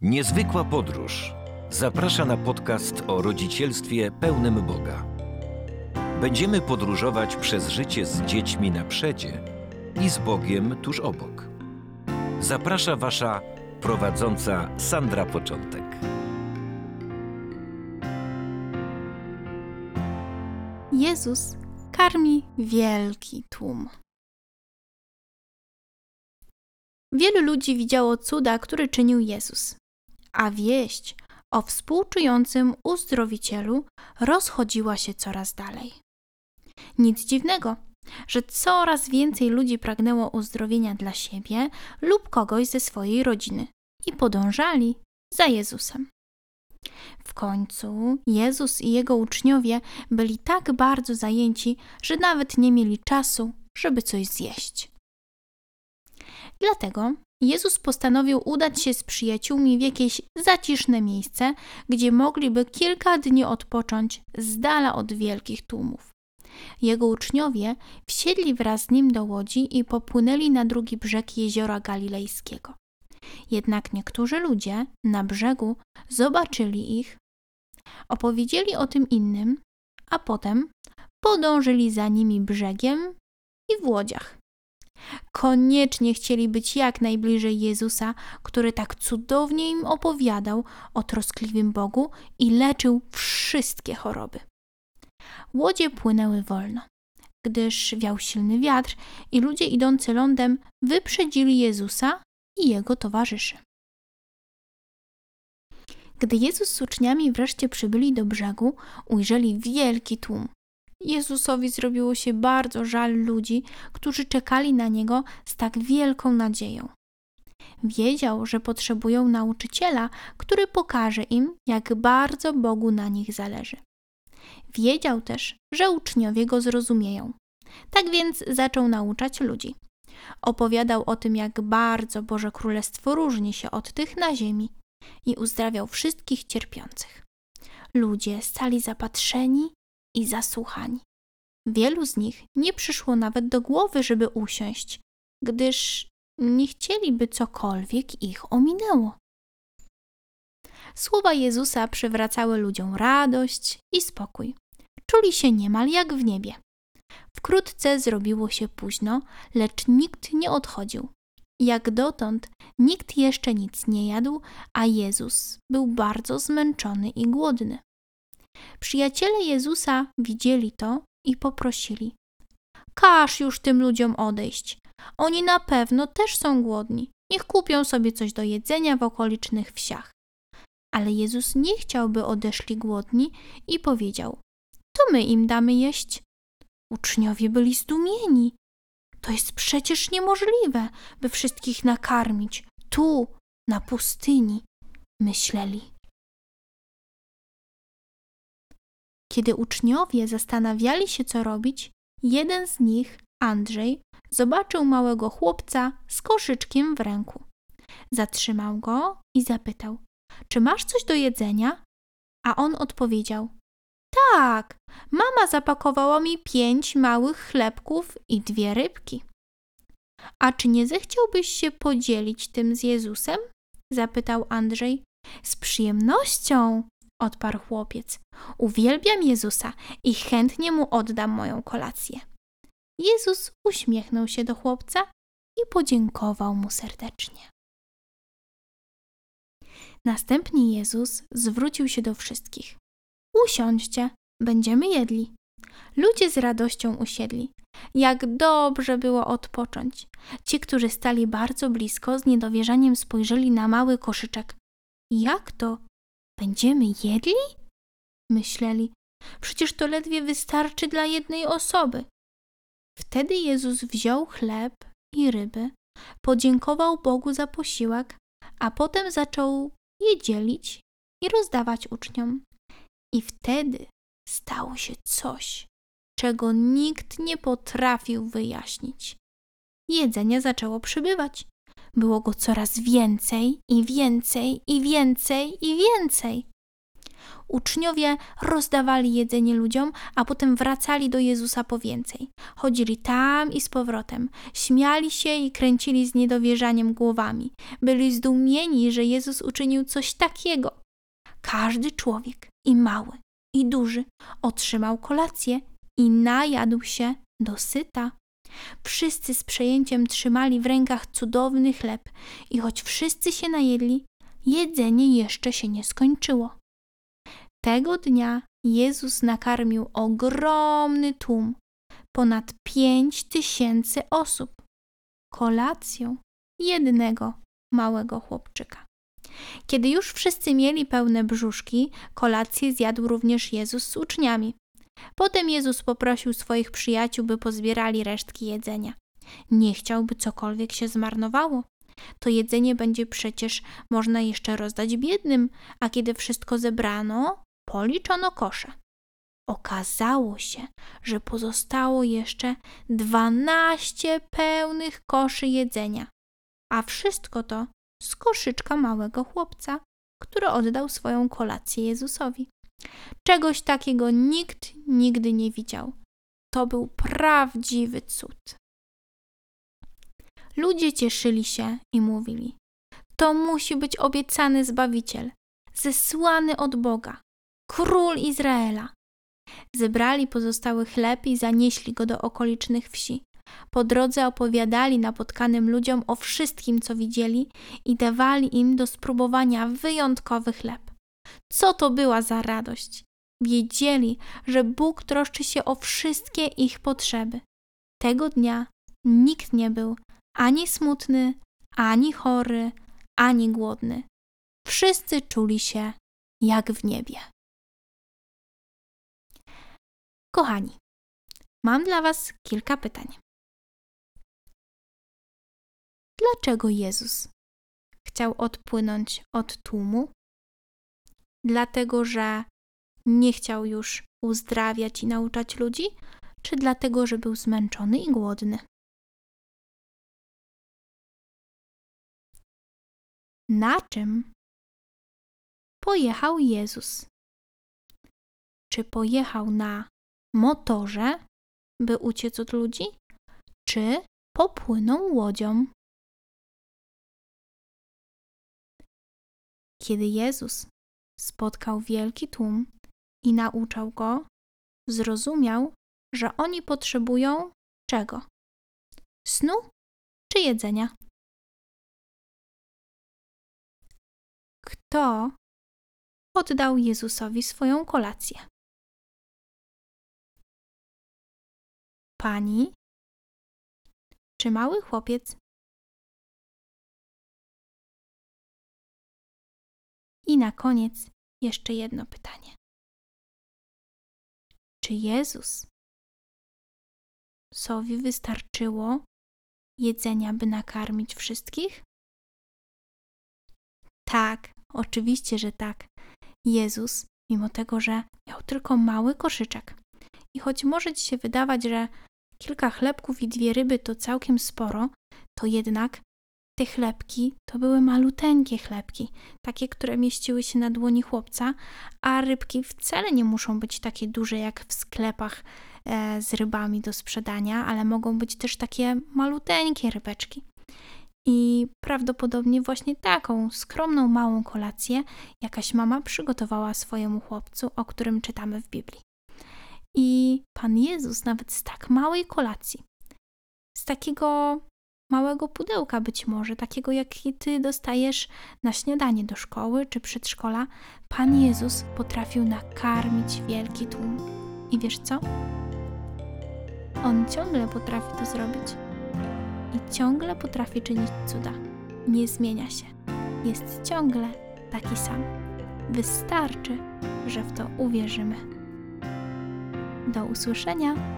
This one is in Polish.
Niezwykła podróż zaprasza na podcast o rodzicielstwie pełnym Boga. Będziemy podróżować przez życie z dziećmi na przedzie i z Bogiem tuż obok. Zaprasza Wasza prowadząca Sandra Początek. Jezus karmi wielki tłum. Wielu ludzi widziało cuda, które czynił Jezus, a wieść o współczującym uzdrowicielu rozchodziła się coraz dalej. Nic dziwnego, że coraz więcej ludzi pragnęło uzdrowienia dla siebie lub kogoś ze swojej rodziny i podążali za Jezusem. W końcu Jezus i jego uczniowie byli tak bardzo zajęci, że nawet nie mieli czasu, żeby coś zjeść. Dlatego Jezus postanowił udać się z przyjaciółmi w jakieś zaciszne miejsce, gdzie mogliby kilka dni odpocząć z dala od wielkich tłumów. Jego uczniowie wsiedli wraz z nim do łodzi i popłynęli na drugi brzeg jeziora galilejskiego. Jednak niektórzy ludzie na brzegu zobaczyli ich, opowiedzieli o tym innym, a potem podążyli za nimi brzegiem i w łodziach. Koniecznie chcieli być jak najbliżej Jezusa, który tak cudownie im opowiadał o troskliwym Bogu i leczył wszystkie choroby. Łodzie płynęły wolno, gdyż wiał silny wiatr i ludzie idący lądem wyprzedzili Jezusa i jego towarzyszy. Gdy Jezus z uczniami wreszcie przybyli do brzegu, ujrzeli wielki tłum. Jezusowi zrobiło się bardzo żal ludzi, którzy czekali na niego z tak wielką nadzieją. Wiedział, że potrzebują nauczyciela, który pokaże im, jak bardzo Bogu na nich zależy. Wiedział też, że uczniowie go zrozumieją. Tak więc zaczął nauczać ludzi. Opowiadał o tym, jak bardzo Boże Królestwo różni się od tych na ziemi i uzdrawiał wszystkich cierpiących. Ludzie stali zapatrzeni i zasłuchani. Wielu z nich nie przyszło nawet do głowy, żeby usiąść, gdyż nie chcieliby cokolwiek ich ominęło. Słowa Jezusa przywracały ludziom radość i spokój. Czuli się niemal jak w niebie. Wkrótce zrobiło się późno, lecz nikt nie odchodził. Jak dotąd nikt jeszcze nic nie jadł, a Jezus był bardzo zmęczony i głodny. Przyjaciele Jezusa widzieli to i poprosili: Każ już tym ludziom odejść. Oni na pewno też są głodni. Niech kupią sobie coś do jedzenia w okolicznych wsiach. Ale Jezus nie chciał, by odeszli głodni i powiedział: To my im damy jeść. Uczniowie byli zdumieni. To jest przecież niemożliwe, by wszystkich nakarmić tu, na pustyni, myśleli. Kiedy uczniowie zastanawiali się, co robić, jeden z nich, Andrzej, zobaczył małego chłopca z koszyczkiem w ręku. Zatrzymał go i zapytał: Czy masz coś do jedzenia? A on odpowiedział: Tak, mama zapakowała mi pięć małych chlebków i dwie rybki. A czy nie zechciałbyś się podzielić tym z Jezusem? zapytał Andrzej. Z przyjemnością, odparł chłopiec. Uwielbiam Jezusa i chętnie mu oddam moją kolację. Jezus uśmiechnął się do chłopca i podziękował mu serdecznie. Następnie Jezus zwrócił się do wszystkich. Usiądźcie, będziemy jedli. Ludzie z radością usiedli. Jak dobrze było odpocząć. Ci, którzy stali bardzo blisko, z niedowierzaniem spojrzeli na mały koszyczek. Jak to? Będziemy jedli? Myśleli. Przecież to ledwie wystarczy dla jednej osoby. Wtedy Jezus wziął chleb i ryby, podziękował Bogu za posiłek, a potem zaczął je dzielić i rozdawać uczniom. I wtedy stało się coś, czego nikt nie potrafił wyjaśnić. Jedzenie zaczęło przybywać. Było go coraz więcej i więcej i więcej i więcej. Uczniowie rozdawali jedzenie ludziom, a potem wracali do Jezusa po więcej. Chodzili tam i z powrotem, śmiali się i kręcili z niedowierzaniem głowami. Byli zdumieni, że Jezus uczynił coś takiego. Każdy człowiek, i mały, i duży, otrzymał kolację i najadł się dosyta. Wszyscy z przejęciem trzymali w rękach cudowny chleb i choć wszyscy się najedli, jedzenie jeszcze się nie skończyło. Tego dnia Jezus nakarmił ogromny tłum, ponad pięć tysięcy osób, kolacją jednego małego chłopczyka. Kiedy już wszyscy mieli pełne brzuszki, kolację zjadł również Jezus z uczniami. Potem Jezus poprosił swoich przyjaciół, by pozbierali resztki jedzenia. Nie chciał, by cokolwiek się zmarnowało. To jedzenie będzie przecież można jeszcze rozdać biednym, a kiedy wszystko zebrano, policzono kosze. Okazało się, że pozostało jeszcze dwanaście pełnych koszy jedzenia, a wszystko to z koszyczka małego chłopca, który oddał swoją kolację Jezusowi. Czegoś takiego nikt nigdy nie widział. To był prawdziwy cud. Ludzie cieszyli się i mówili: To musi być obiecany zbawiciel, zesłany od Boga, król Izraela. Zebrali pozostały chleb i zanieśli go do okolicznych wsi. Po drodze opowiadali napotkanym ludziom o wszystkim, co widzieli i dawali im do spróbowania wyjątkowy chleb. Co to była za radość! Wiedzieli, że Bóg troszczy się o wszystkie ich potrzeby. Tego dnia nikt nie był ani smutny, ani chory, ani głodny. Wszyscy czuli się jak w niebie. Kochani, mam dla Was kilka pytań. Dlaczego Jezus chciał odpłynąć od tłumu? Dlatego, że nie chciał już uzdrawiać i nauczać ludzi, czy dlatego, że był zmęczony i głodny? Na czym pojechał Jezus? Czy pojechał na motorze, by uciec od ludzi, czy popłynął łodzią? Kiedy Jezus spotkał wielki tłum i nauczał go, zrozumiał, że oni potrzebują czego? Snu czy jedzenia? Kto oddał Jezusowi swoją kolację? Pani czy mały chłopiec? I na koniec jeszcze jedno pytanie. Czy Jezus sowi wystarczyło jedzenia, by nakarmić wszystkich? Tak, oczywiście, że tak. Jezus, mimo tego, że miał tylko mały koszyczek, i choć może ci się wydawać, że kilka chlebków i dwie ryby to całkiem sporo, to jednak te chlebki to były maluteńkie chlebki, takie, które mieściły się na dłoni chłopca, a rybki wcale nie muszą być takie duże jak w sklepach e, z rybami do sprzedania, ale mogą być też takie maluteńkie rybeczki. I prawdopodobnie właśnie taką skromną, małą kolację jakaś mama przygotowała swojemu chłopcu, o którym czytamy w Biblii. I Pan Jezus nawet z tak małej kolacji, z takiego małego pudełka być może, takiego jaki ty dostajesz na śniadanie do szkoły czy przedszkola, Pan Jezus potrafił nakarmić wielki tłum. I wiesz co? On ciągle potrafi to zrobić. I ciągle potrafi czynić cuda. Nie zmienia się. Jest ciągle taki sam. Wystarczy, że w to uwierzymy. Do usłyszenia!